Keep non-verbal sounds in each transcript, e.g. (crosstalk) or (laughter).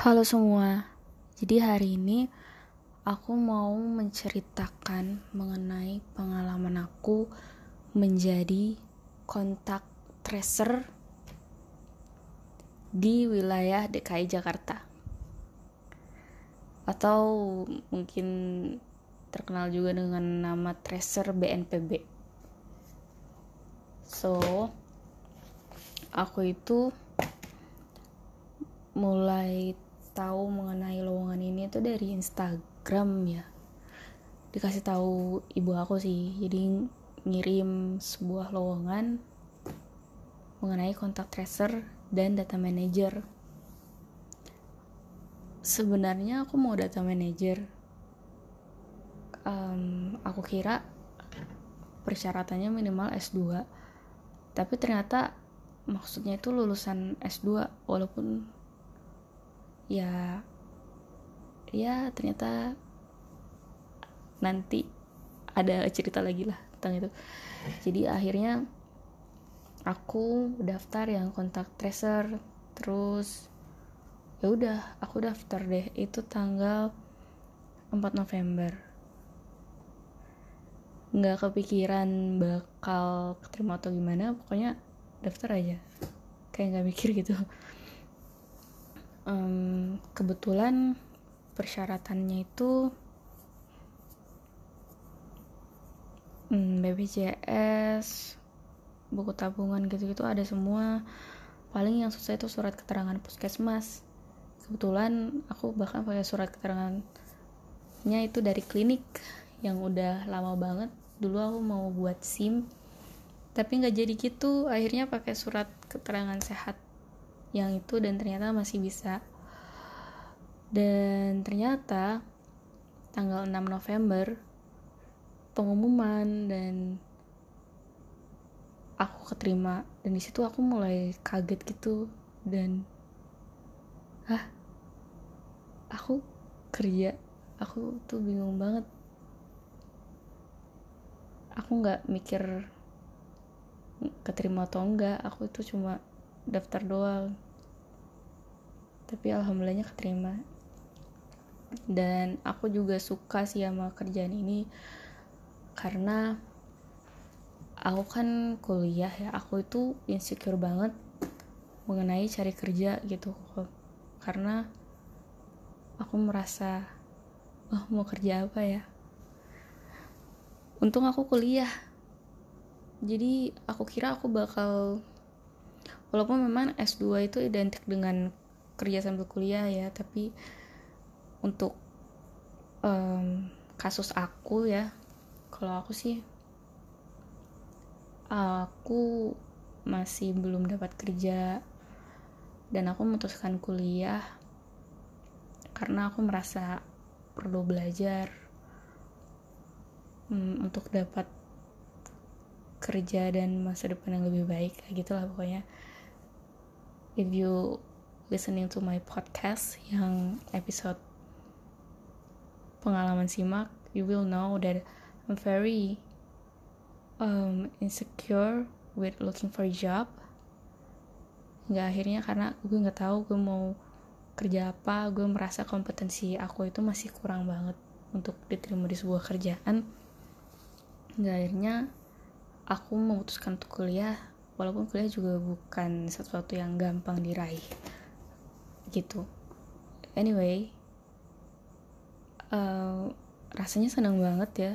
Halo semua, jadi hari ini aku mau menceritakan mengenai pengalaman aku menjadi kontak tracer di wilayah DKI Jakarta atau mungkin terkenal juga dengan nama tracer BNPB. So, aku itu mulai tahu mengenai lowongan ini tuh dari Instagram ya. Dikasih tahu ibu aku sih jadi ngirim sebuah lowongan mengenai kontak tracer dan data manager. Sebenarnya aku mau data manager. Um, aku kira persyaratannya minimal S2 tapi ternyata maksudnya itu lulusan S2 walaupun ya ya ternyata nanti ada cerita lagi lah tentang itu. Jadi akhirnya aku daftar yang kontak tracer terus ya udah aku daftar deh. Itu tanggal 4 November. Nggak kepikiran bakal keterima atau gimana pokoknya daftar aja. Kayak nggak mikir gitu um, kebetulan persyaratannya itu um, BPJS buku tabungan gitu-gitu ada semua. Paling yang susah itu surat keterangan puskesmas. Kebetulan aku bahkan pakai surat keterangannya itu dari klinik yang udah lama banget. Dulu aku mau buat SIM tapi nggak jadi gitu. Akhirnya pakai surat keterangan sehat yang itu dan ternyata masih bisa. Dan ternyata tanggal 6 November pengumuman dan aku keterima. Dan di situ aku mulai kaget gitu dan ah aku kerja? Aku tuh bingung banget. Aku nggak mikir keterima atau enggak aku itu cuma daftar doang tapi alhamdulillahnya keterima. Dan aku juga suka sih sama kerjaan ini karena aku kan kuliah ya aku itu insecure banget mengenai cari kerja gitu. Karena aku merasa oh mau kerja apa ya? Untung aku kuliah. Jadi aku kira aku bakal walaupun memang S2 itu identik dengan kerja sambil kuliah ya tapi untuk um, kasus aku ya kalau aku sih aku masih belum dapat kerja dan aku memutuskan kuliah karena aku merasa perlu belajar um, untuk dapat kerja dan masa depan yang lebih baik gitu lah pokoknya. If you listening to my podcast yang episode pengalaman simak you will know that I'm very um, insecure with looking for a job. Nggak akhirnya karena gue nggak tahu gue mau kerja apa gue merasa kompetensi aku itu masih kurang banget untuk diterima di sebuah kerjaan. Nggak akhirnya aku memutuskan untuk kuliah walaupun kuliah juga bukan sesuatu yang gampang diraih gitu. Anyway uh, rasanya senang banget ya.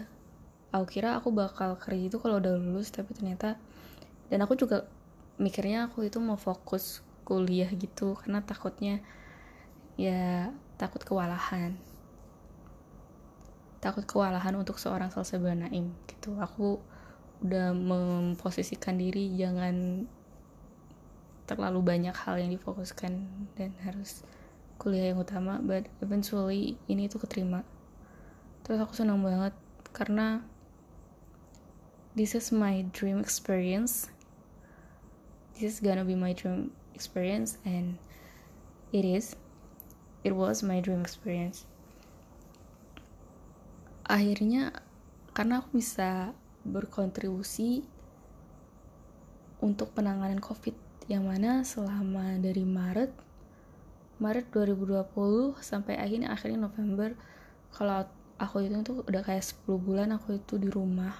Aku kira aku bakal kerja itu kalau udah lulus tapi ternyata dan aku juga mikirnya aku itu mau fokus kuliah gitu karena takutnya ya takut kewalahan. Takut kewalahan untuk seorang Salsa Naim gitu. Aku udah memposisikan diri jangan terlalu banyak hal yang difokuskan dan harus kuliah yang utama but eventually ini tuh keterima. Terus aku senang banget karena this is my dream experience. This is gonna be my dream experience and it is. It was my dream experience. Akhirnya karena aku bisa berkontribusi untuk penanganan COVID yang mana selama dari Maret Maret 2020 sampai akhirnya akhirnya November kalau aku itu tuh udah kayak 10 bulan aku itu di rumah.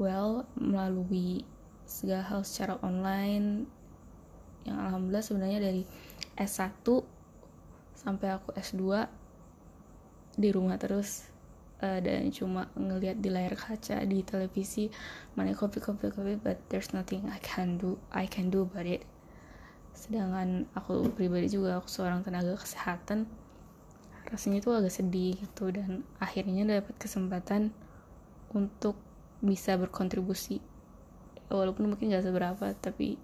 Well melalui segala hal secara online yang alhamdulillah sebenarnya dari S1 sampai aku S2 di rumah terus uh, dan cuma ngelihat di layar kaca di televisi mana kopi kopi kopi but there's nothing I can do I can do about it. Sedangkan aku pribadi juga aku seorang tenaga kesehatan rasanya itu agak sedih gitu dan akhirnya dapat kesempatan untuk bisa berkontribusi. Walaupun mungkin gak seberapa tapi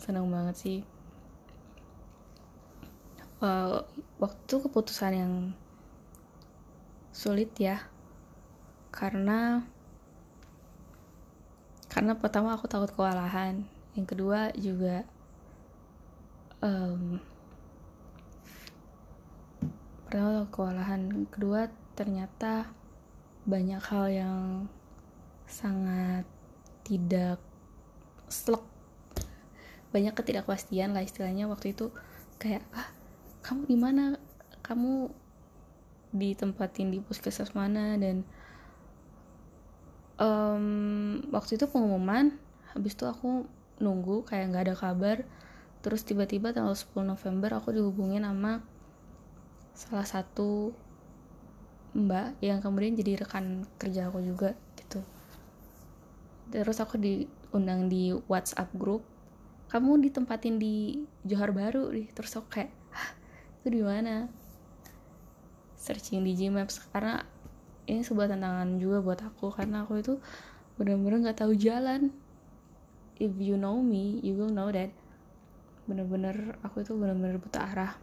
senang banget sih. Uh, waktu keputusan yang sulit ya. Karena karena pertama aku takut kewalahan. Yang kedua juga um, pertama kewalahan. Kedua ternyata banyak hal yang sangat tidak slek. Banyak ketidakpastian lah istilahnya. Waktu itu kayak ah kamu di mana? Kamu ditempatin di puskesmas mana dan um, waktu itu pengumuman habis itu aku nunggu kayak nggak ada kabar. Terus tiba-tiba tanggal 10 November aku dihubungin sama salah satu mbak yang kemudian jadi rekan kerja aku juga gitu. Terus aku diundang di WhatsApp grup kamu ditempatin di Johar Baru. Nih terus aku kayak Hah, itu di mana searching di Gmaps. Karena ini sebuah tantangan juga buat aku karena aku itu bener-bener nggak tahu jalan. If you know me you will know that bener-bener aku itu bener-bener buta arah.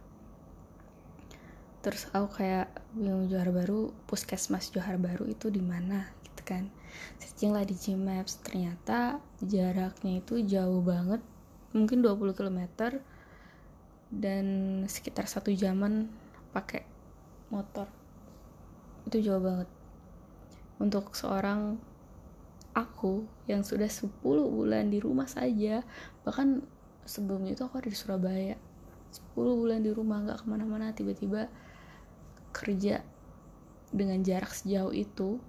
Terus aku kayak yang Johar Baru puskesmas Johar Baru itu di mana? Gitu kan. Searching lah di Gmaps. Ternyata jaraknya itu jauh banget mungkin 20 km dan sekitar satu jaman pakai motor. Itu jauh banget. Untuk seorang aku yang sudah 10 bulan di rumah saja bahkan sebelumnya itu aku ada di Surabaya. 10 bulan di rumah nggak ke mana-mana tiba-tiba kerja dengan jarak sejauh itu.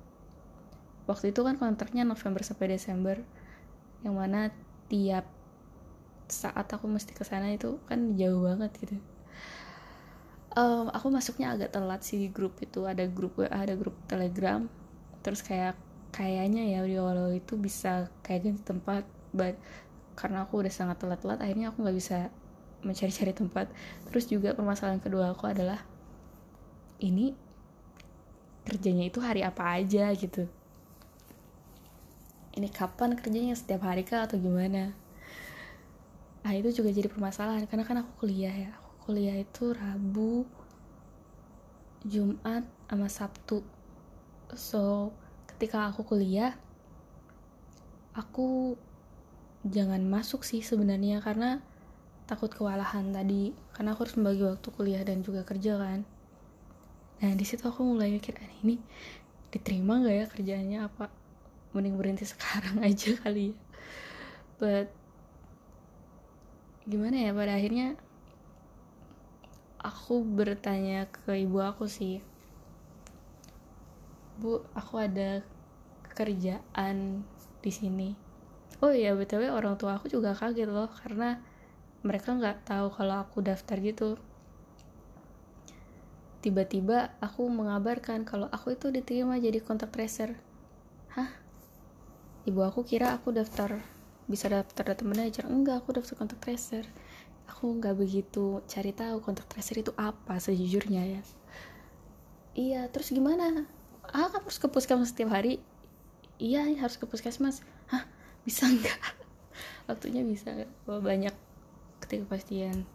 Waktu itu kan kontraknya November sampai Desember yang mana tiap saat aku mesti ke sana itu kan jauh banget gitu um, aku masuknya agak telat sih di grup itu. Ada grup ada grup Telegram. Terus kayak kayaknya ya di awal itu bisa kayak ganti tempat. But karena aku udah sangat telat-telat akhirnya aku nggak bisa mencari-cari tempat. Terus juga permasalahan kedua aku adalah ini kerjanya itu hari apa aja gitu. Ini kapan kerjanya? Setiap hari kah atau gimana? Nah itu juga jadi permasalahan. Karena kan aku kuliah ya kuliah itu Rabu Jumat sama Sabtu. So ketika aku kuliah aku jangan masuk sih sebenarnya karena takut kewalahan tadi. Karena aku harus membagi waktu kuliah dan juga kerja kan. Nah di situ aku mulai mikir ah, ini diterima nggak ya kerjanya? Apa mending berhenti sekarang (laughs) aja kali ya? But gimana ya pada akhirnya aku bertanya ke ibu aku sih bu aku ada kerjaan di sini. Oh iya btw orang tua aku juga kaget loh karena mereka nggak tahu kalau aku daftar gitu. Tiba-tiba aku mengabarkan kalau aku itu diterima jadi kontak tracer. Hah? Ibu aku kira aku daftar bisa daftar data manager enggak aku daftar kontak tracer aku nggak begitu cari tahu kontak tracer itu apa sejujurnya ya. Iya terus gimana? Ah harus ke puskesmas setiap hari. Iya harus ke puskesmas. Hah bisa nggak? (laughs) Waktunya bisa banyak ketidakpastian.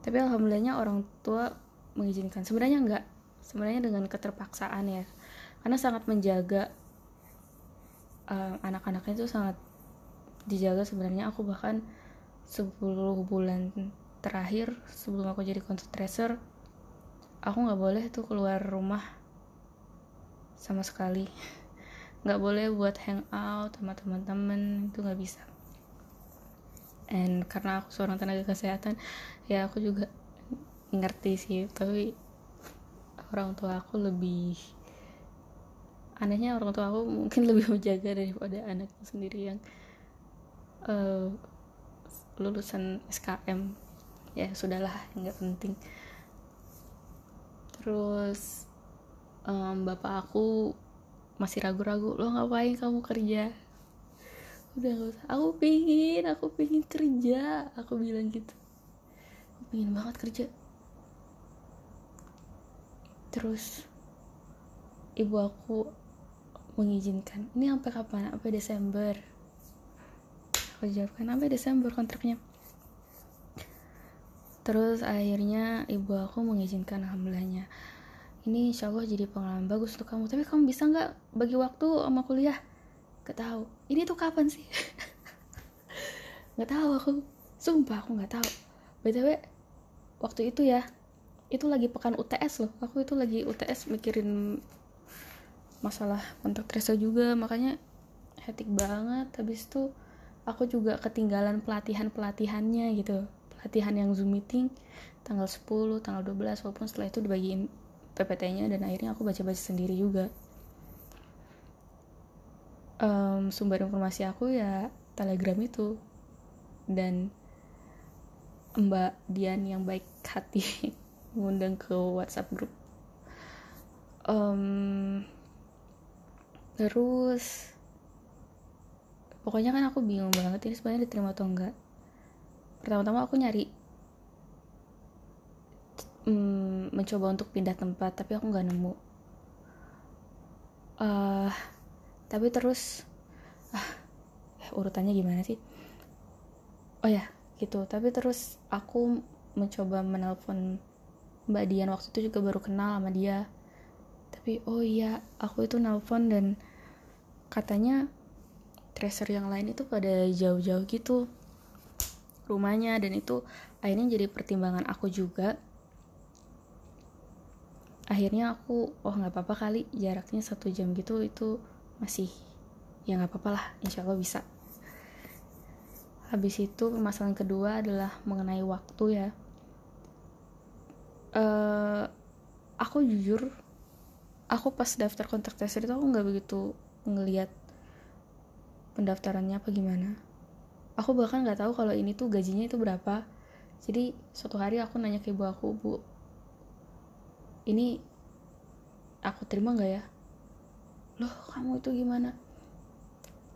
Tapi alhamdulillahnya orang tua mengizinkan. Sebenarnya enggak sebenarnya dengan keterpaksaan ya. Karena sangat menjaga uh, anak-anaknya itu sangat dijaga sebenarnya. Aku bahkan 10 bulan terakhir sebelum aku jadi content tracer aku nggak boleh tuh keluar rumah sama sekali. (laughs) Nggak boleh buat hangout sama teman-teman itu nggak bisa. And karena aku seorang tenaga kesehatan ya aku juga ngerti sih tapi orang tua aku lebih anehnya orang tua aku mungkin (laughs) lebih menjaga daripada anaknya sendiri yang uh, lulusan SKM ya sudahlah nggak penting. Terus um, bapak aku masih ragu-ragu lo ngapain kamu kerja? Udah gak usah. Aku pingin aku pingin kerja aku bilang gitu. Aku pingin banget kerja. Terus ibu aku mengizinkan. Ini sampai kapan? Sampai Desember aku jawabkan sampai Desember kontraknya? Terus akhirnya ibu aku mengizinkan alhamdulillahnya. Ini insya Allah jadi pengalaman bagus untuk kamu. Tapi kamu bisa nggak bagi waktu sama kuliah? Gak tahu. Ini tuh kapan sih? (laughs) Nggak tahu aku. Sumpah aku nggak tahu. Btw waktu itu ya itu lagi pekan UTS loh. Aku itu lagi UTS mikirin masalah kontak tracer juga. Makanya hektik banget. Habis itu aku juga ketinggalan pelatihan pelatihannya gitu. Pelatihan yang zoom meeting tanggal 10 tanggal 12 walaupun setelah itu dibagiin PPT-nya dan akhirnya aku baca-baca sendiri juga. Um, sumber informasi aku ya telegram itu. Dan Mbak Dian yang baik hati (laughs) ngundang ke WhatsApp grup um, terus pokoknya kan aku bingung banget ini sebenarnya diterima atau enggak. Pertama-tama aku nyari hmm, mencoba untuk pindah tempat tapi aku nggak nemu. Uh, tapi terus uh, urutannya gimana sih? Oh ya gitu. Tapi terus aku mencoba menelpon Mbak Dian. Waktu itu juga baru kenal sama dia. Tapi oh iya aku itu nelpon dan katanya tracer yang lain itu pada jauh-jauh gitu. Rumahnya dan itu akhirnya jadi pertimbangan aku juga. Akhirnya aku oh nggak apa-apa kali jaraknya satu jam gitu itu masih ya nggak apa-apa lah insya Allah bisa. Habis itu permasalahan kedua adalah mengenai waktu ya. Uh, aku jujur aku pas daftar kontak tracer itu aku nggak begitu ngelihat pendaftarannya apa gimana? Aku bahkan nggak tahu kalau ini tuh gajinya itu berapa. Jadi suatu hari aku nanya ke ibu aku bu ini aku terima nggak ya? Loh kamu itu gimana?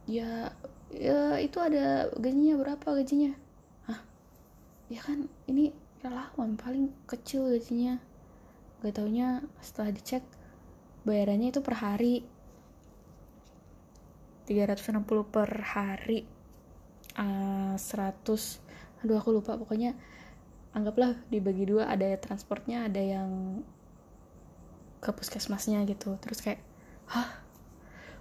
Ya ya itu ada gajinya berapa gajinya? Hah? ya kan ini relawan paling kecil gajinya. Gak taunya setelah dicek bayarannya itu per hari 360 per hari. Uh, ah, 100 aduh aku lupa. Pokoknya anggaplah dibagi dua ada transportnya ada yang ke puskesmasnya gitu. Terus kayak hah?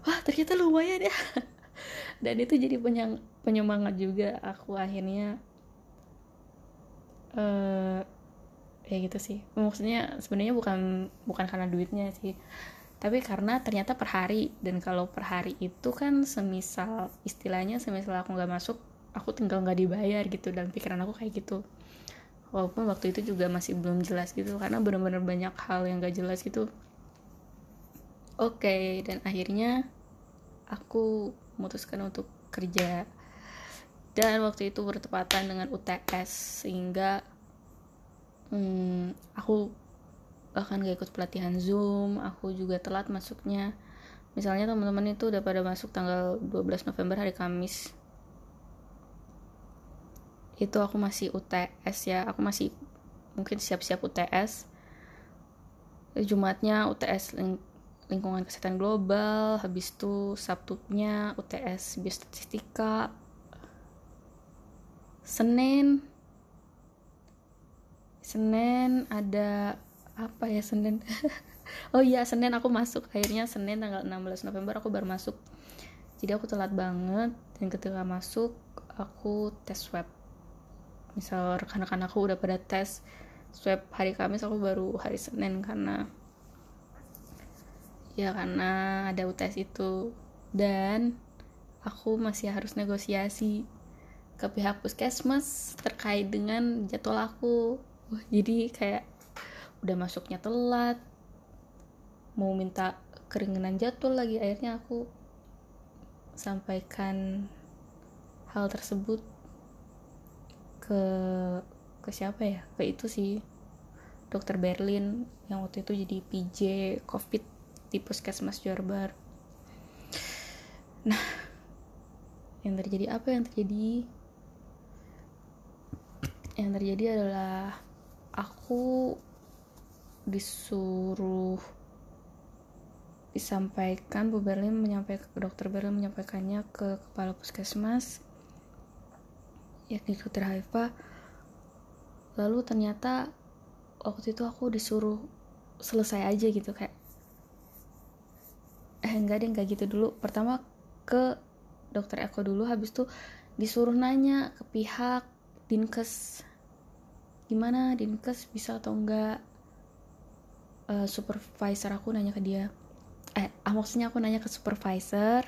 Wah ternyata lumayan ya. (laughs) Dan itu jadi penyang, penyemangat juga aku akhirnya uh, ya gitu sih. Maksudnya sebenarnya bukan bukan karena duitnya sih tapi karena ternyata per hari dan kalau per hari itu kan semisal istilahnya semisal aku nggak masuk aku tinggal nggak dibayar gitu dan pikiran aku kayak gitu. Walaupun waktu itu juga masih belum jelas gitu karena benar-benar banyak hal yang gak jelas gitu. Oke okay, dan akhirnya aku memutuskan untuk kerja. Dan waktu itu bertepatan dengan UTS sehingga hmm, aku bahkan gak ikut pelatihan zoom aku juga telat masuknya. Misalnya teman-teman itu udah pada masuk tanggal 12 November hari Kamis. Itu aku masih UTS ya aku masih mungkin siap-siap UTS Jumatnya UTS ling lingkungan kesehatan global habis itu Sabtunya UTS biostatistika Senin Senin ada apa ya Senin? (laughs) Oh iya Senin aku masuk. Akhirnya Senin tanggal 16 November aku baru masuk. Jadi aku telat banget. Dan ketika masuk aku tes swab. Misal rekan-rekan aku udah pada tes swab hari Kamis aku baru hari Senin karena ya karena ada UTS itu. Dan aku masih harus negosiasi ke pihak puskesmas terkait dengan jadwal aku. Jadi kayak udah masuknya telat. Mau minta keringenan jatuh lagi akhirnya aku sampaikan hal tersebut ke ke siapa ya? Ke itu sih dokter Berlin yang waktu itu jadi PJ COVID di puskesmas Jorbar. Nah yang terjadi apa? Yang terjadi yang terjadi adalah aku disuruh disampaikan Bu Berlin menyampaikan dokter Berlin menyampaikannya ke kepala puskesmas yakni dokter Haifa. Lalu ternyata waktu itu aku disuruh selesai aja gitu kayak eh enggak deh enggak gitu dulu. Pertama ke dokter Eko dulu habis itu disuruh nanya ke pihak dinkes gimana dinkes bisa atau enggak uh, supervisor aku nanya ke dia. Eh ah, maksudnya aku nanya ke supervisor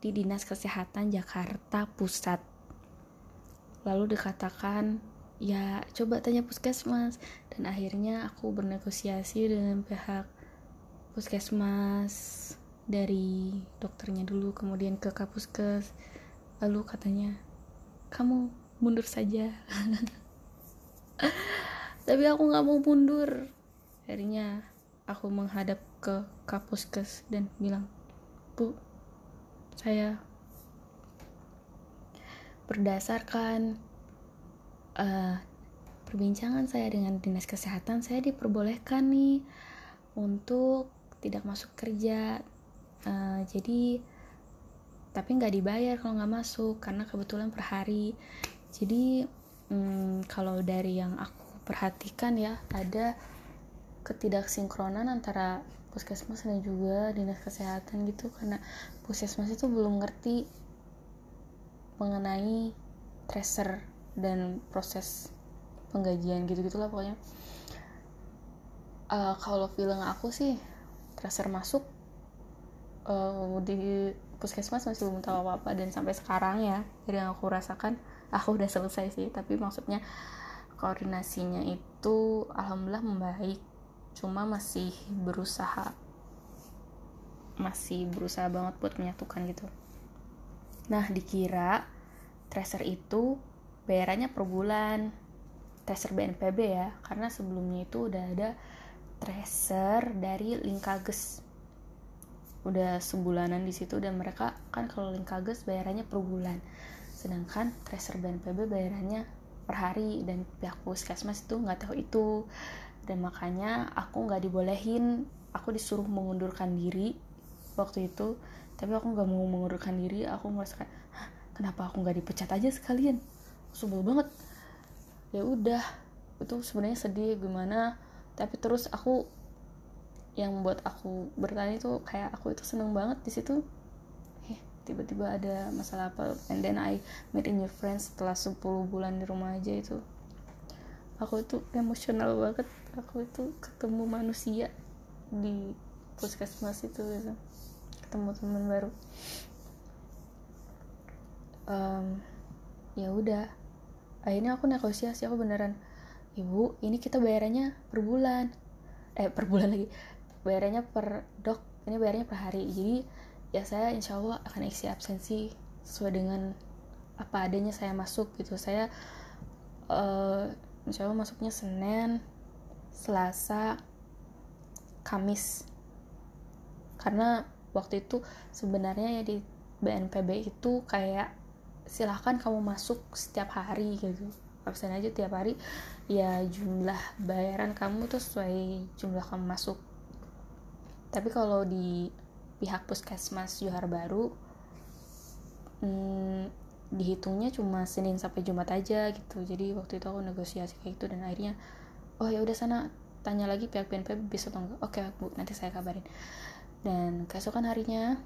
di dinas kesehatan Jakarta Pusat. Lalu dikatakan ya coba tanya puskesmas. Dan akhirnya aku bernegosiasi dengan pihak puskesmas dari dokternya dulu kemudian ke kapuskes. Lalu katanya kamu mundur saja. (laughs) Tapi aku nggak mau mundur akhirnya aku menghadap ke kapuskes dan bilang bu saya berdasarkan uh, perbincangan saya dengan dinas kesehatan saya diperbolehkan nih untuk tidak masuk kerja. Uh, jadi tapi nggak dibayar kalau nggak masuk karena kebetulan per hari. Jadi hmm, kalau dari yang aku perhatikan ya ada ketidaksinkronan antara puskesmas dan juga dinas kesehatan gitu karena puskesmas itu belum ngerti mengenai tracer dan proses penggajian gitu gitulah pokoknya. Uh, kalau feeling aku sih tracer masuk uh, di puskesmas masih belum tahu apa apa dan sampai sekarang ya dari yang aku rasakan (laughs) aku udah selesai sih tapi maksudnya koordinasinya itu alhamdulillah membaik cuma masih berusaha. Masih berusaha banget buat menyatukan gitu. Nah dikira tracer itu bayarannya per bulan. Tracer BNPB ya karena sebelumnya itu udah ada tracer dari Linkages. Udah sebulanan di situ dan mereka kan kalau Linkages bayarannya per bulan. Sedangkan tracer BNPB bayarannya per hari dan pihak puskesmas itu nggak tahu itu dan makanya aku nggak dibolehin. Aku disuruh mengundurkan diri waktu itu. Tapi aku nggak mau mengundurkan diri. Aku merasa kayak kenapa aku nggak dipecat aja sekalian? Sebel banget. Ya udah. Itu sebenarnya sedih gimana. Tapi terus aku yang membuat aku bertanya itu kayak aku itu seneng banget di situ. Tiba-tiba ada masalah apa and then I meet in your friends setelah 10 bulan di rumah aja itu. Aku itu emosional banget aku itu ketemu manusia di puskesmas itu gitu. Ketemu teman baru. Um, ya udah. Akhirnya aku negosiasi aku beneran ibu ini kita bayarannya per bulan. Eh per bulan lagi. Bayarannya per dok ini bayarnya per hari. Jadi ya saya insya Allah akan isi absensi sesuai dengan apa adanya saya masuk gitu. Saya uh, insya Allah masuknya Senin Selasa Kamis. Karena waktu itu sebenarnya ya di BNPB itu kayak silahkan kamu masuk setiap hari gitu. Absen aja tiap hari ya jumlah bayaran kamu tuh sesuai jumlah kamu masuk. Tapi kalau di pihak puskesmas Johar Baru hmm, dihitungnya cuma Senin sampai Jumat aja gitu. Jadi waktu itu aku negosiasi kayak gitu dan akhirnya oh ya udah sana tanya lagi pihak BNPB bisa atau enggak. Oke bu nanti saya kabarin. Dan keesokan harinya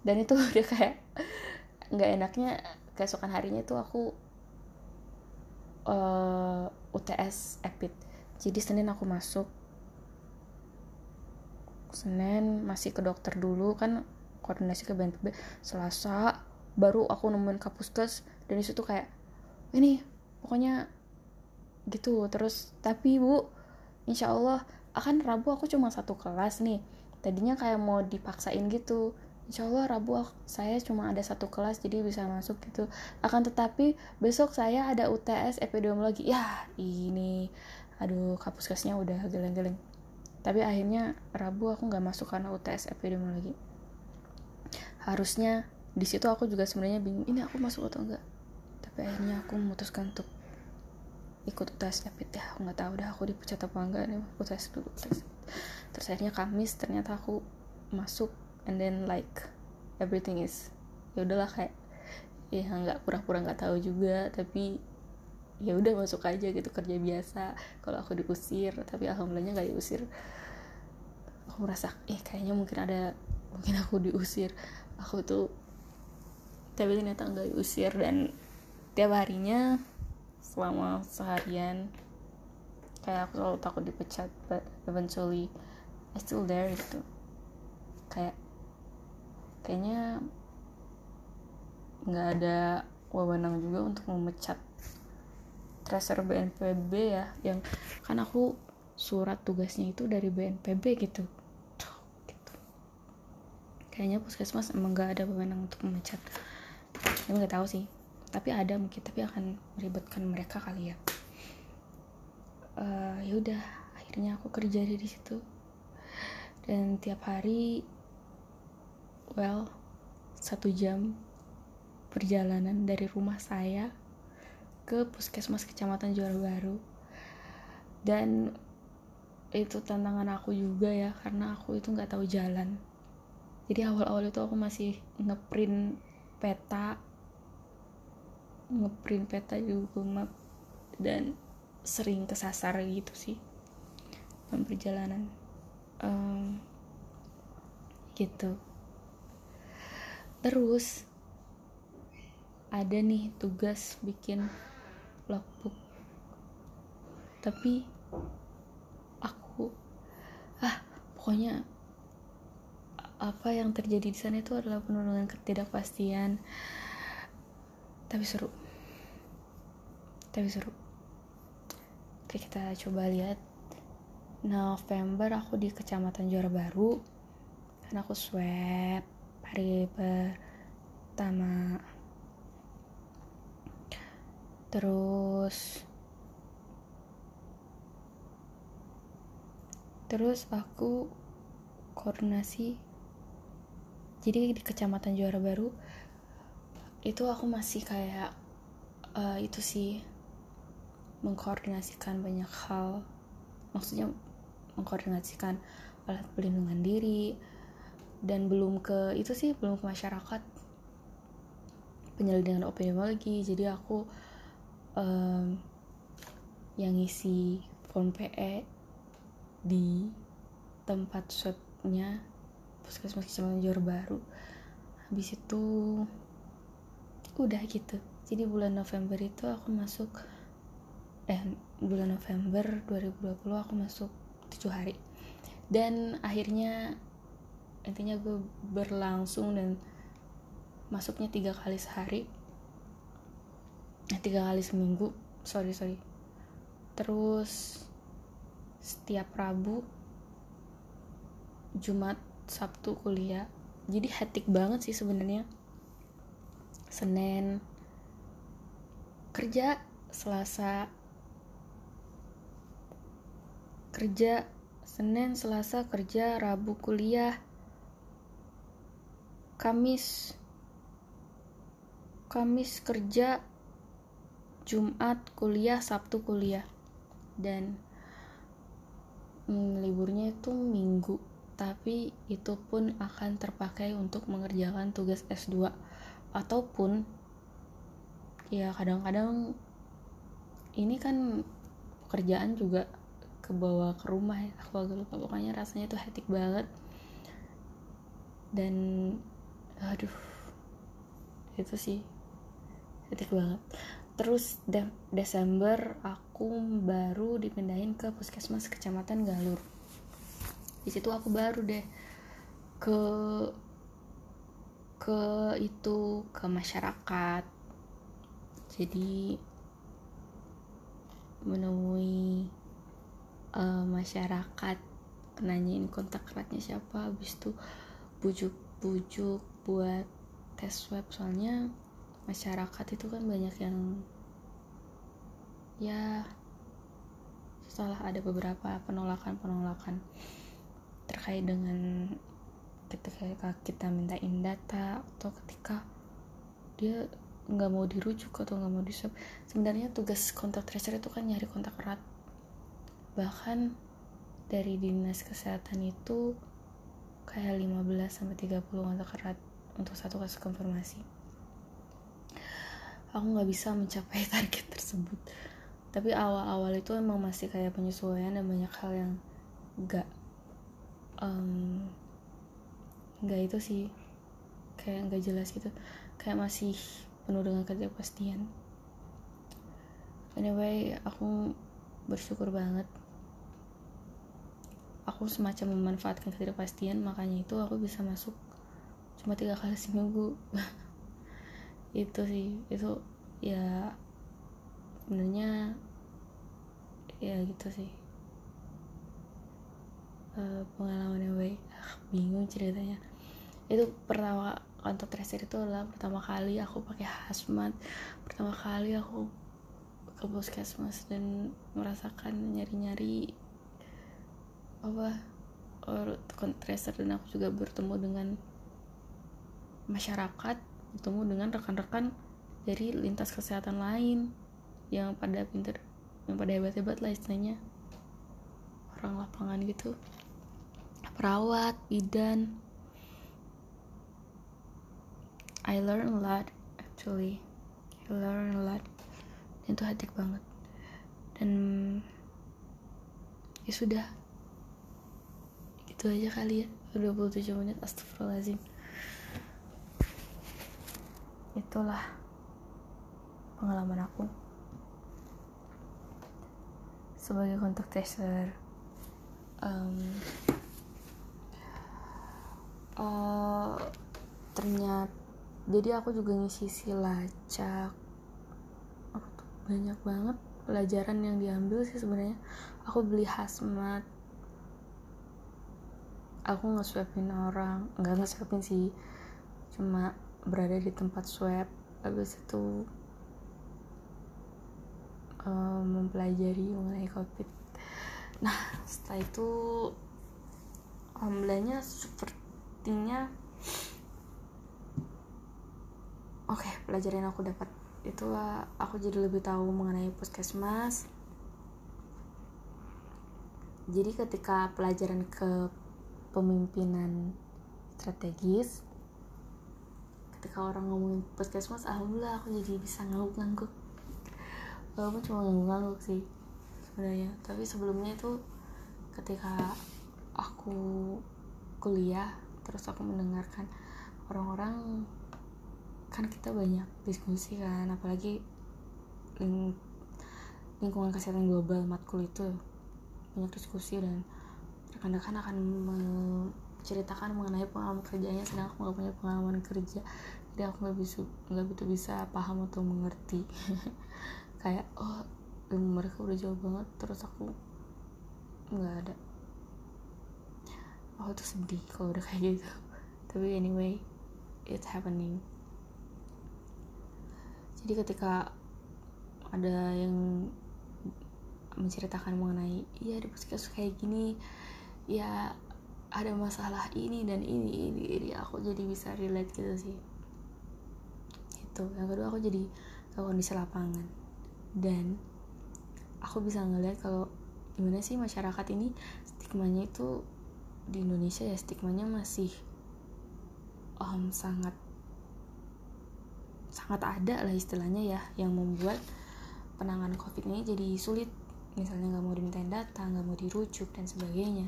dan itu (laughs) udah kayak nggak enaknya keesokan harinya itu aku uh, eh, UTS EPIT. Jadi Senin aku masuk. Senin masih ke dokter dulu kan koordinasi ke BNPB Selasa baru aku nemuin kapuskes dan di situ kayak ini pokoknya gitu. Terus tapi bu insya Allah akan Rabu aku cuma satu kelas nih. Tadinya kayak mau dipaksain gitu. Insya Allah Rabu saya cuma ada satu kelas jadi bisa masuk gitu. Akan tetapi besok saya ada UTS epidemiologi. Ya ini. Aduh kapuskesnya udah geleng-geleng. Tapi akhirnya Rabu aku nggak masuk karena UTS epidemiologi. Harusnya di situ aku juga sebenarnya bingung ini aku masuk atau enggak tapi akhirnya aku memutuskan untuk ikut UTS epid ya aku nggak tahu udah aku dipecat apa enggak nih UTS dulu UTS. terus akhirnya Kamis ternyata aku masuk and then like everything is ya udahlah kayak ya nggak pura-pura nggak tahu juga tapi ya udah masuk aja gitu kerja biasa. Kalau aku diusir tapi alhamdulillahnya nggak diusir. Aku merasa eh kayaknya mungkin ada mungkin aku diusir. Aku tuh tapi ternyata nggak diusir dan tiap harinya selama seharian. Kayak aku selalu takut dipecat but eventually I still there gitu. Kayak kayaknya nggak ada wewenang juga untuk memecat tracer BNPB ya yang kan aku surat tugasnya itu dari BNPB gitu. Gitu. Kayaknya puskesmas emang nggak ada wewenang untuk memecat. Tapi nggak tahu sih tapi ada mungkin tapi akan meribetkan mereka kali ya. Uh, ya udah akhirnya aku kerja di situ. Dan tiap hari well satu jam perjalanan dari rumah saya ke puskesmas kecamatan Johar Baru dan itu tantangan aku juga ya karena aku itu nggak tahu jalan. Jadi awal-awal itu aku masih ngeprint peta ngeprint peta Google Map dan sering kesasar gitu sih dalam perjalanan. Um, gitu. Terus ada nih tugas bikin logbook. Tapi aku ah pokoknya apa yang terjadi di sana itu adalah penuh dengan ketidakpastian. Tapi seru tapi seru. Oke kita coba lihat. November aku di kecamatan Johor Baru karena aku swab hari pertama. Terus terus aku koordinasi. Jadi di kecamatan Juara Baru itu aku masih kayak uh, itu sih mengkoordinasikan banyak hal. Maksudnya mengkoordinasikan alat pelindungan diri dan belum ke itu sih belum ke masyarakat. Penyelidikan epidemiologi jadi aku um, yang ngisi form PE di tempat swabnya puskesmas kecamatan Johor Baru. Habis itu udah gitu. Jadi bulan November itu aku masuk eh bulan November 2020 aku masuk tujuh hari. Dan akhirnya intinya gue berlangsung dan masuknya tiga kali sehari. Eh, tiga kali seminggu. Sorry sorry. Terus setiap Rabu Jumat Sabtu kuliah. Jadi hektik banget sih sebenarnya. Senin kerja Selasa kerja Senin Selasa kerja Rabu kuliah Kamis. Kamis kerja Jumat kuliah Sabtu kuliah. Dan hmm, liburnya itu minggu tapi itu pun akan terpakai untuk mengerjakan tugas S2 ataupun ya kadang-kadang ini kan pekerjaan juga ke bawah ke rumah ya aku agak lupa. Pokoknya rasanya tuh hektik banget. Dan aduh itu sih hektik banget. Terus de Desember aku baru dipindahin ke puskesmas kecamatan Galur. Di situ aku baru deh ke ke itu ke masyarakat. Jadi menemui uh, masyarakat nanyain kontak eratnya siapa habis itu bujuk-bujuk buat tes swab. Soalnya masyarakat itu kan banyak yang ya setelah ada beberapa penolakan-penolakan terkait dengan ketika kita mintain data atau ketika dia nggak mau dirujuk atau nggak mau di swab. Sebenarnya tugas kontak tracer itu kan nyari kontak erat bahkan dari dinas kesehatan itu kayak 15 sampai 30 kontak erat untuk satu kasus konfirmasi. Aku nggak bisa mencapai (laughs) target tersebut. Tapi awal-awal itu emang masih kayak penyesuaian dan banyak hal yang nggak nggak um, itu sih kayak nggak jelas gitu. Kayak masih penuh dengan ketidakpastian. Anyway aku bersyukur banget aku semacam memanfaatkan ketidakpastian makanya itu aku bisa masuk cuma tiga kali seminggu. (laughs) Itu sih itu ya sebenarnya ya gitu sih. Uh, pengalaman yang baik. Ah, bingung ceritanya. Itu pertama kontak tracer itu adalah pertama kali aku pakai hazmat pertama kali aku ke puskesmas dan merasakan nyari-nyari apa? Tracer dan aku juga bertemu dengan masyarakat bertemu dengan rekan-rekan dari lintas kesehatan lain yang pada pinter yang pada hebat-hebat lah istilahnya. Orang lapangan gitu. Perawat bidan. I learn a lot actually. I learn a lot. Itu hati banget. Dan ya sudah itu aja kali ya. 27 menit astagfirullahaladzim. Itulah pengalaman aku sebagai kontak tracer um, uh, ternyata jadi aku juga ngisi silacak banyak banget pelajaran yang diambil sih sebenarnya. Aku beli hazmat aku nge-swapin orang. Nggak nge-swapin sih. Cuma berada di tempat swab habis itu um, mempelajari mengenai covid nah setelah itu alhamdulillahnya sepertinya oke okay, pelajaran aku dapat itu aku jadi lebih tahu mengenai puskesmas jadi ketika pelajaran ke pemimpinan strategis. Ketika orang ngomongin puskesmas alhamdulillah aku jadi bisa ngangguk-ngangguk. Walaupun cuma ngangguk-ngangguk sih sebenarnya. Tapi sebelumnya itu ketika aku kuliah terus aku mendengarkan orang-orang kan kita banyak diskusi kan apalagi ling lingkungan kesehatan global matkul itu banyak diskusi dan rekan-rekan akan ceritakan mengenai pengalaman kerjanya sedang aku nggak punya pengalaman kerja. Jadi aku nggak bisa nggak begitu bisa paham atau mengerti. (laughs) Kayak oh mereka udah jauh banget terus aku nggak ada. Aku tuh sedih kalau udah kayak gitu. (laughs) Tapi anyway it's happening. Jadi ketika ada yang menceritakan mengenai iya di kayak gini ya ada masalah ini dan ini ini ini. Aku jadi bisa relate gitu sih. Itu yang kedua aku jadi tahu kondisi lapangan. Dan aku bisa ngeliat kalau gimana sih masyarakat ini stigmanya itu di Indonesia ya stigmanya masih um, sangat sangat ada lah istilahnya ya yang membuat penanganan covid ini jadi sulit. Misalnya nggak mau dimintain data nggak mau dirujuk dan sebagainya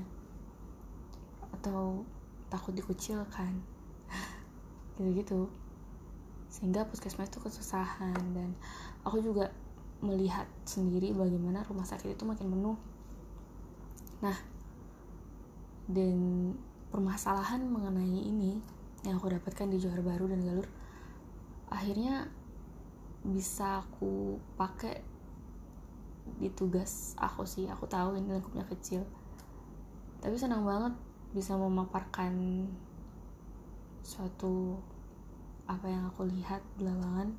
atau takut dikucilkan (laughs) gitu-gitu. Sehingga puskesmas itu kesusahan dan aku juga melihat sendiri bagaimana rumah sakit itu makin penuh. Nah dan permasalahan mengenai ini yang aku dapatkan di Johar Baru dan Galur akhirnya bisa aku pakai di tugas aku sih. Aku tahu ini lingkupnya kecil. Tapi senang banget bisa memaparkan suatu apa yang aku lihat di lapangan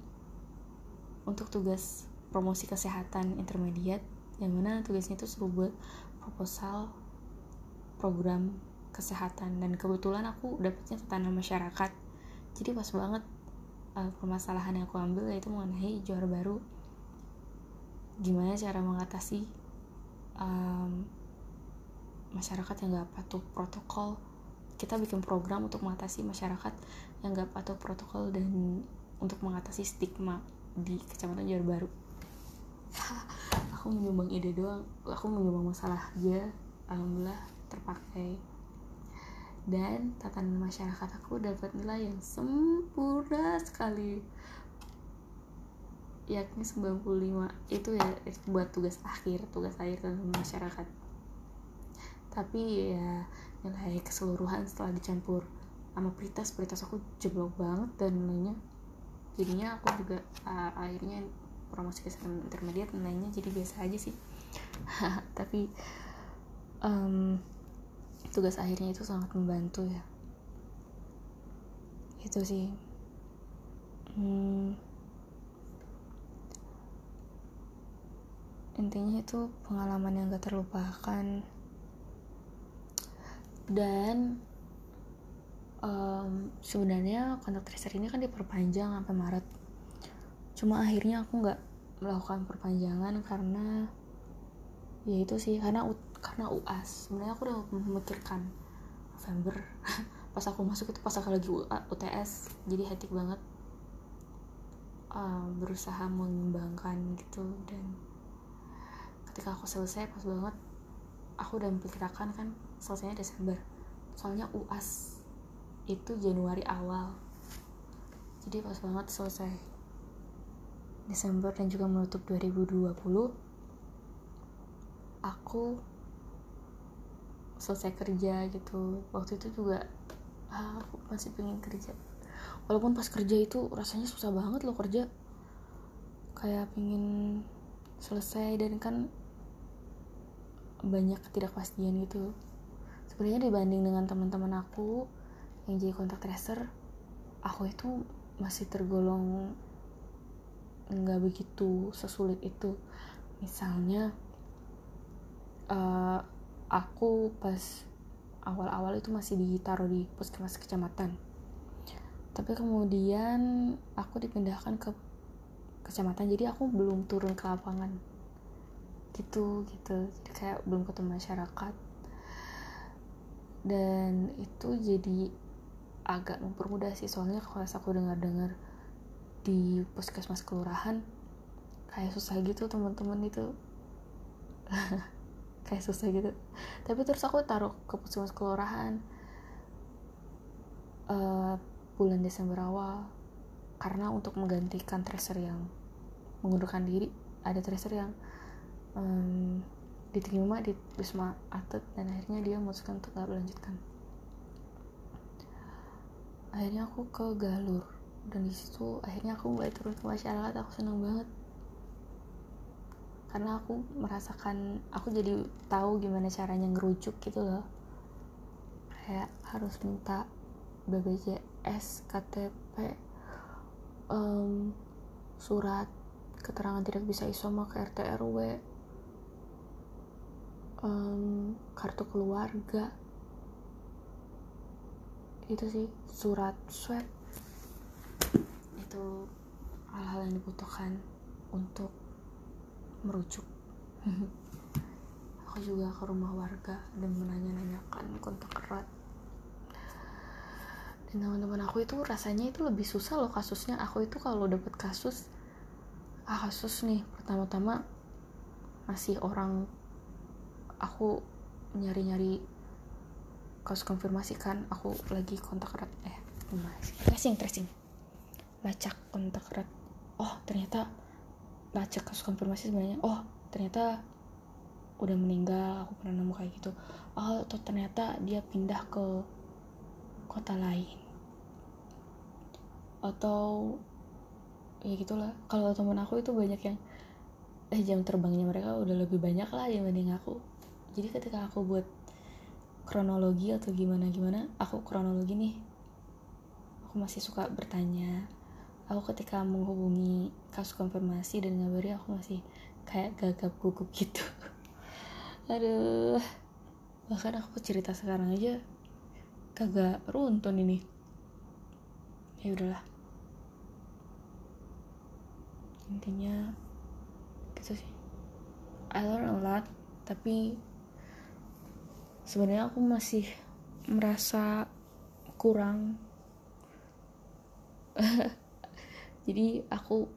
untuk tugas promosi kesehatan intermediate yang mana tugasnya itu seru buat proposal program kesehatan. Dan kebetulan aku dapetnya tatanan masyarakat. Jadi pas banget uh, permasalahan yang aku ambil yaitu mengenai juara baru. Gimana cara mengatasi um, masyarakat yang gak patuh protokol. Kita bikin program untuk mengatasi masyarakat yang gak patuh protokol dan untuk mengatasi stigma di kecamatan Johar Baru (laughs) aku menyumbang ide doang. Aku menyumbang masalah aja alhamdulillah terpakai. Dan tatanan masyarakat aku dapat nilai yang sempurna sekali. Yakni 95 itu ya buat tugas akhir tugas akhir tentang masyarakat tapi ya nilai keseluruhan setelah dicampur sama pritas pritas aku jeblok banget dan nilainya jadinya aku juga uh, akhirnya promosi kesehatan intermediate nilainya jadi biasa aja sih. (laughs) Tapi um, tugas akhirnya itu sangat membantu ya. Itu sih. Hmm, intinya itu pengalaman yang gak terlupakan dan um, sebenarnya kontak tracer ini kan diperpanjang sampai Maret. Cuma akhirnya aku nggak melakukan perpanjangan karena ya itu sih karena karena UAS sebenarnya aku udah memikirkan November. (laughs) Pas aku masuk itu pas aku lagi UTS jadi hektik banget. Uh, berusaha mengembangkan gitu. Dan ketika aku selesai pas banget aku udah memperkirakan kan selesainya Desember. Soalnya UAS itu Januari awal. Jadi pas banget selesai Desember dan juga menutup 2020 aku selesai kerja gitu. Waktu itu juga ah, aku masih pengen kerja. Walaupun pas kerja itu rasanya susah banget loh kerja. Kayak pengen selesai dan kan banyak ketidakpastian gitu sebenarnya dibanding dengan teman-teman aku yang jadi kontak tracer aku itu masih tergolong nggak begitu sesulit itu. Misalnya uh, aku pas awal-awal itu masih ditaruh di puskesmas kecamatan. Tapi kemudian aku dipindahkan ke kecamatan jadi aku belum turun ke lapangan. Gitu gitu. Jadi kayak belum ketemu masyarakat dan itu jadi agak mempermudah sih soalnya kalau aku dengar-dengar di puskesmas kelurahan kayak susah gitu teman-teman itu. (laughs) Kayak susah gitu. Tapi terus aku taruh ke puskesmas kelurahan uh, bulan Desember awal. Karena untuk menggantikan tracer yang mengundurkan diri ada tracer yang um, diterima di Wisma Atlet dan akhirnya dia memutuskan untuk gak melanjutkan akhirnya aku ke Galur dan di situ akhirnya aku mulai turun ke masyarakat aku senang banget. Karena aku merasakan aku jadi tahu gimana caranya ngerujuk gitu loh. Kayak harus minta BPJS KTP um, surat keterangan tidak bisa isoma ke RT RW um, kartu keluarga. Itu sih surat swab. Itu hal-hal yang dibutuhkan untuk merujuk. Aku juga ke rumah warga dan menanya-nanyakan kontak erat. Dan teman-teman aku itu rasanya itu lebih susah loh kasusnya. Aku itu kalau dapet kasus ah kasus nih pertama-tama masih orang aku nyari-nyari kasus konfirmasi kan aku lagi kontak erat eh masih tracing tracing. Lacak kontak erat. Oh ternyata lacak kasus konfirmasi sebenarnya. Oh ternyata udah meninggal aku pernah nemu kayak gitu. Oh atau ternyata dia pindah ke kota lain. Atau ya gitulah. Kalau temen aku itu banyak yang eh jam terbangnya mereka udah lebih banyak lah dibanding aku jadi ketika aku buat kronologi atau gimana gimana aku kronologi nih aku masih suka bertanya. Aku ketika menghubungi kasus konfirmasi dan ngabari aku masih kayak gagap gugup gitu. (laughs) Aduh bahkan aku cerita sekarang aja kagak runtun ini. Ya udahlah. Intinya gitu sih. I learn a lot tapi sebenarnya aku masih merasa kurang. (laughs) Jadi aku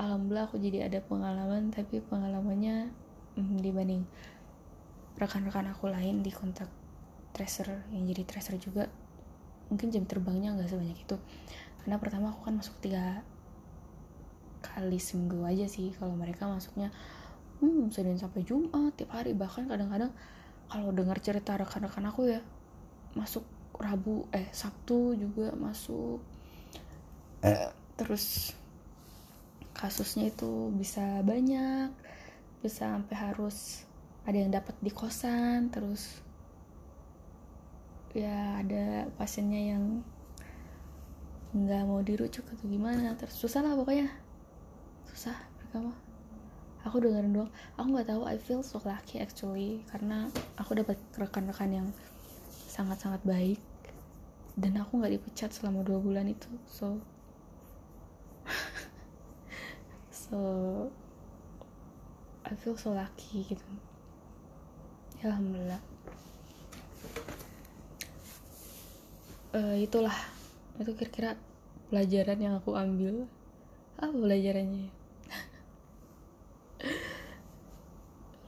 alhamdulillah aku jadi ada pengalaman tapi pengalamannya hmm, dibanding rekan-rekan aku lain di kontak tracer yang jadi tracer juga mungkin jam terbangnya nggak sebanyak itu. Karena pertama aku kan masuk tiga kali seminggu aja sih kalau mereka masuknya hmm Senin sampai Jumat tiap hari bahkan kadang-kadang kalau dengar cerita rekan-rekan aku ya masuk Rabu eh Sabtu juga masuk. Eh. terus kasusnya itu bisa banyak bisa sampai harus ada yang dapat di kosan terus ya ada pasiennya yang nggak mau dirujuk atau gimana terus susah lah pokoknya. Susah mereka mah aku dengerin doang. Aku nggak tahu I feel so lucky actually karena aku dapat rekan-rekan yang sangat-sangat baik dan aku nggak dipecat selama dua bulan itu so. (laughs) So I feel so lucky gitu. Ya alhamdulillah. Uh, itulah. Itu kira-kira pelajaran yang aku ambil. Apa pelajarannya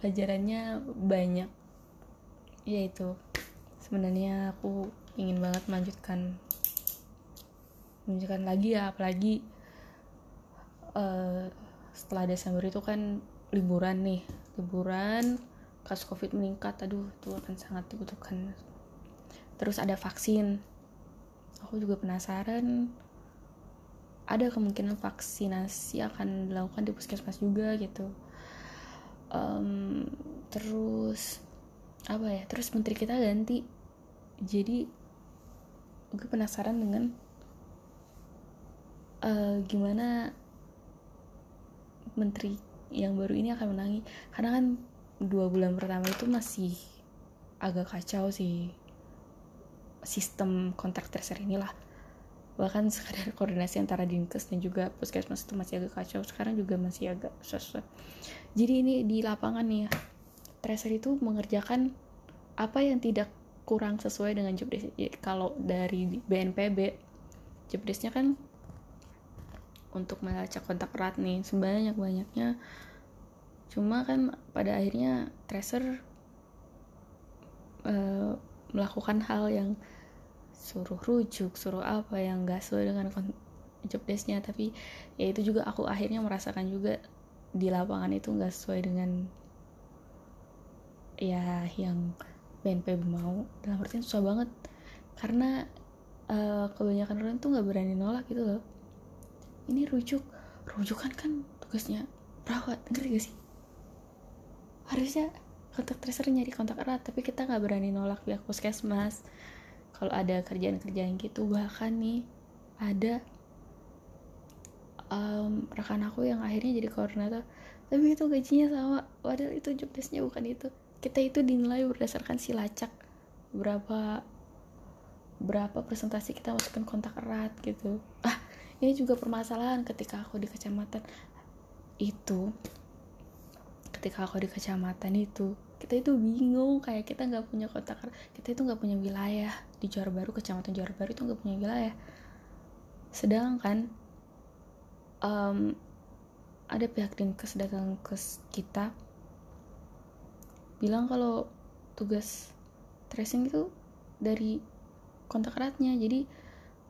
pelajarannya banyak. Yaitu sebenarnya aku ingin banget melanjutkan melanjutkan lagi ya apalagi uh, setelah Desember itu kan liburan nih liburan kasus covid meningkat aduh itu akan sangat dibutuhkan. Terus ada vaksin. Aku juga penasaran ada kemungkinan vaksinasi akan dilakukan di puskesmas juga gitu um, terus apa ya terus menteri kita ganti. Jadi gue penasaran dengan uh, gimana menteri yang baru ini akan menangi. Karena kan dua bulan pertama itu masih agak kacau sih sistem kontak tracer inilah bahkan sekadar (laughs) koordinasi antara dinkes dan juga puskesmas itu masih agak kacau. Sekarang juga masih agak susah. Jadi ini di lapangan nih ya tracer itu mengerjakan apa yang tidak kurang sesuai dengan job desk. Kalau dari BNPB job desknya kan untuk melacak kontak erat nih sebanyak banyaknya cuma kan pada akhirnya tracer uh, melakukan hal yang suruh rujuk suruh apa yang gak sesuai dengan job desknya. Tapi ya itu juga aku akhirnya merasakan juga di lapangan itu gak sesuai dengan ya yang BNPB mau. Dalam artian susah banget. Karena uh, kebanyakan orang tuh nggak berani nolak gitu loh. Ini rujuk. Rujukan kan tugasnya. Perawat ngerti gak sih? Harusnya kontak tracer nyari kontak erat tapi kita nggak berani nolak pihak puskesmas kalau ada kerjaan-kerjaan gitu bahkan nih ada um, rekan aku yang akhirnya jadi koordinator tapi itu gajinya sama padahal itu job desknya bukan itu. Kita itu dinilai berdasarkan silacak berapa berapa presentasi kita masukkan kontak erat gitu. Ah ini juga permasalahan ketika aku di kecamatan. Itu ketika aku di kecamatan itu kita itu bingung kayak kita nggak punya kota kita itu nggak punya wilayah. Di Johor Baru kecamatan Johor Baru itu nggak punya wilayah. Sedangkan um, ada pihak dinkes datang ke kita bilang kalau tugas tracing itu dari kontak eratnya. Jadi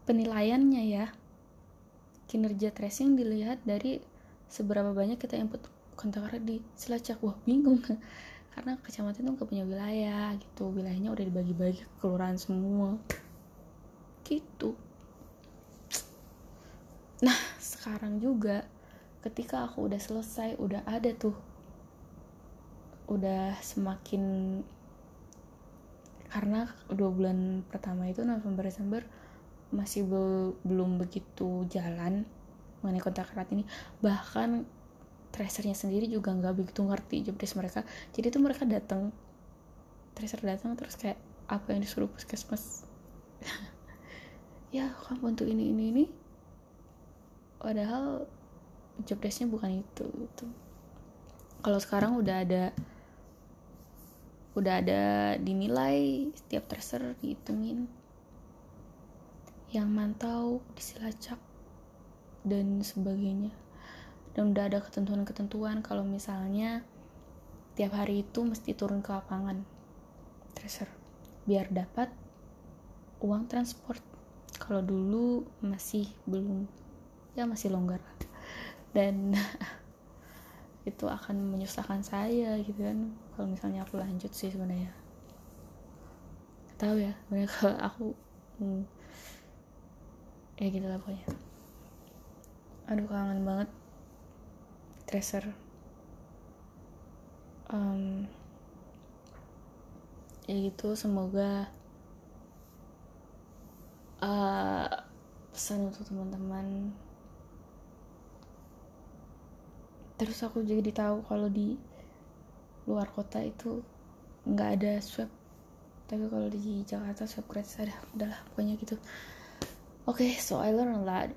penilaiannya ya kinerja tracing dilihat dari seberapa banyak kita input kontak erat di Selacak wah bingung karena kecamatan itu gak punya wilayah gitu. Wilayahnya udah dibagi-bagi ke kelurahan semua. Gitu. Nah sekarang juga ketika aku udah selesai udah ada tuh udah semakin karena dua bulan pertama itu November Desember masih be belum begitu jalan mengenai kontak erat ini. Bahkan tracernya sendiri juga nggak begitu ngerti jobdesk mereka. Jadi tuh mereka datang tracer datang terus kayak apa yang disuruh puskesmas? (laughs) Ya kamu untuk ini ini ini. Padahal jobdesknya bukan itu gitu. Kalau sekarang udah ada udah ada dinilai setiap tracer dihitungin. Yang mantau disilacak dan sebagainya dan udah ada ketentuan-ketentuan kalau misalnya tiap hari itu mesti turun ke lapangan. Tracer biar dapat uang transport. Kalau dulu masih belum. Ya masih longgar. Dan (laughs) itu akan menyusahkan saya gitu kan. Kalau misalnya aku lanjut sih sebenarnya. Tahu ya sebenarnya (laughs) kalau aku hmm, ya gitu lah pokoknya. Aduh kangen banget tracer um, ya gitu semoga uh, pesan untuk teman-teman. Terus aku jadi tahu kalau di luar kota itu nggak ada swab. Tapi kalau di Jakarta swab gratis ada. Udahlah pokoknya gitu. Oke okay, so I learn a lot.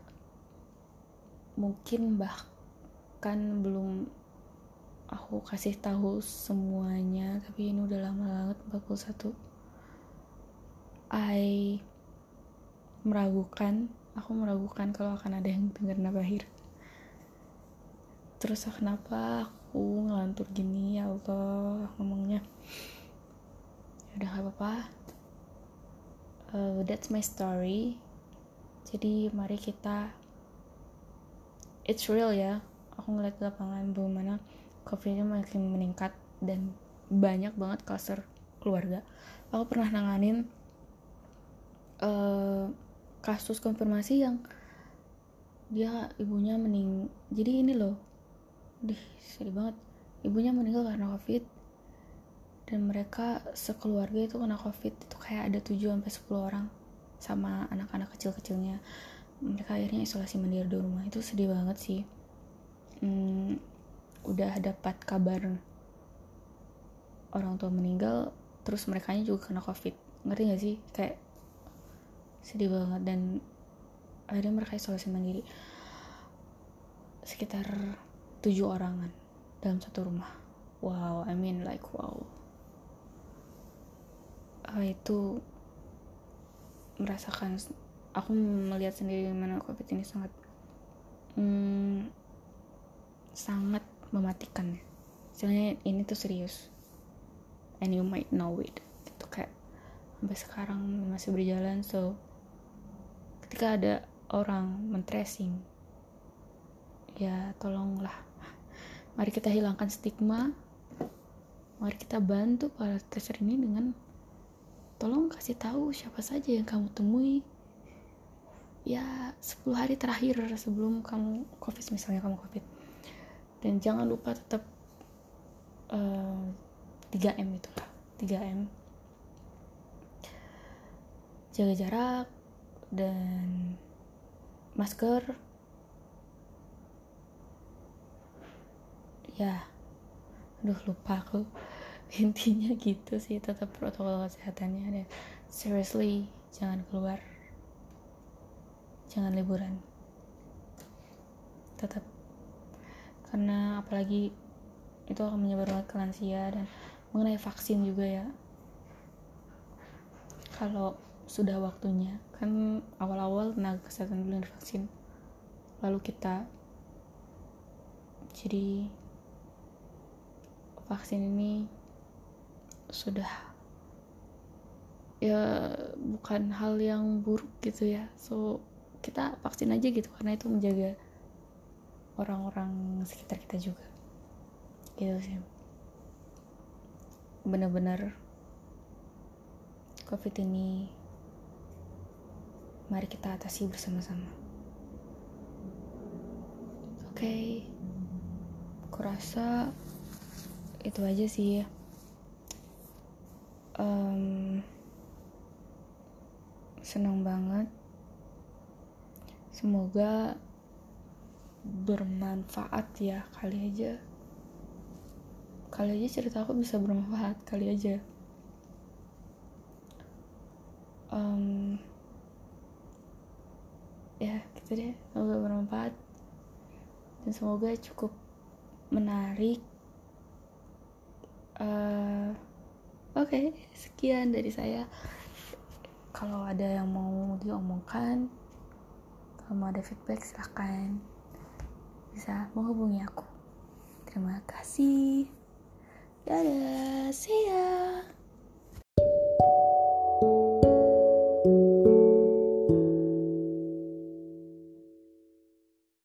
Mungkin bahkan belum aku kasih tahu semuanya tapi ini udah lama banget 41 I meragukan aku meragukan kalau akan ada yang dengar Nabahir terus kenapa aku ngelantur gini? Ya Allah ngomongnya. Udah gak apa-apa. Uh, that's my story. Jadi mari kita it's real ya aku ngeliat lapangan bagaimana covidnya makin meningkat dan banyak banget kluster keluarga. Aku pernah nanganin uh, kasus konfirmasi yang dia ibunya mening jadi ini loh. Dih sedih banget. Ibunya meninggal karena covid dan mereka sekeluarga itu kena covid. Itu kayak ada 7 sampai 10 orang sama anak-anak kecil-kecilnya. Mereka akhirnya isolasi mandiri di rumah. Itu sedih banget sih hmm, udah dapat kabar orang tua meninggal terus mereka juga kena covid. Ngerti gak sih? Kayak sedih banget dan akhirnya mereka isolasi mandiri. Sekitar tujuh orangan dalam satu rumah. Wow I mean like wow. Uh, itu merasakan aku melihat sendiri mana covid ini sangat hmm, sangat mematikan. Soalnya ini tuh serius. And you might know it. Itu kayak sampai sekarang masih berjalan so ketika ada orang men-tracing ya tolonglah. Mari kita hilangkan stigma. Mari kita bantu para tracer ini dengan tolong kasih tahu siapa saja yang kamu temui. Ya 10 hari terakhir sebelum kamu covid misalnya kamu covid dan jangan lupa tetap uh, eh, 3M itu lah 3M jaga jarak dan masker. Ya. Aduh lupa aku (laughs) intinya gitu sih tetap protokol kesehatannya. Dan seriously jangan keluar. Jangan liburan. Tetap karena apalagi itu akan menyebar banget ke lansia dan mengenai vaksin juga ya. Kalau sudah waktunya kan awal-awal tenaga kesehatan belum divaksin lalu kita jadi vaksin ini sudah ya bukan hal yang buruk gitu ya. So kita vaksin aja gitu karena itu menjaga orang-orang sekitar kita juga. Gitu sih. Bener-bener covid ini mari kita atasi bersama-sama. Oke. Okay. kurasa itu aja sih um, senang banget. Semoga bermanfaat ya kali aja. Kali aja cerita aku bisa bermanfaat kali aja. Um, ya gitu deh. Semoga bermanfaat. Dan semoga cukup menarik. Uh, oke okay, sekian dari saya. Kalau ada yang mau diomongkan kalau mau ada feedback silahkan bisa menghubungi aku. Terima kasih. Dadah, see ya.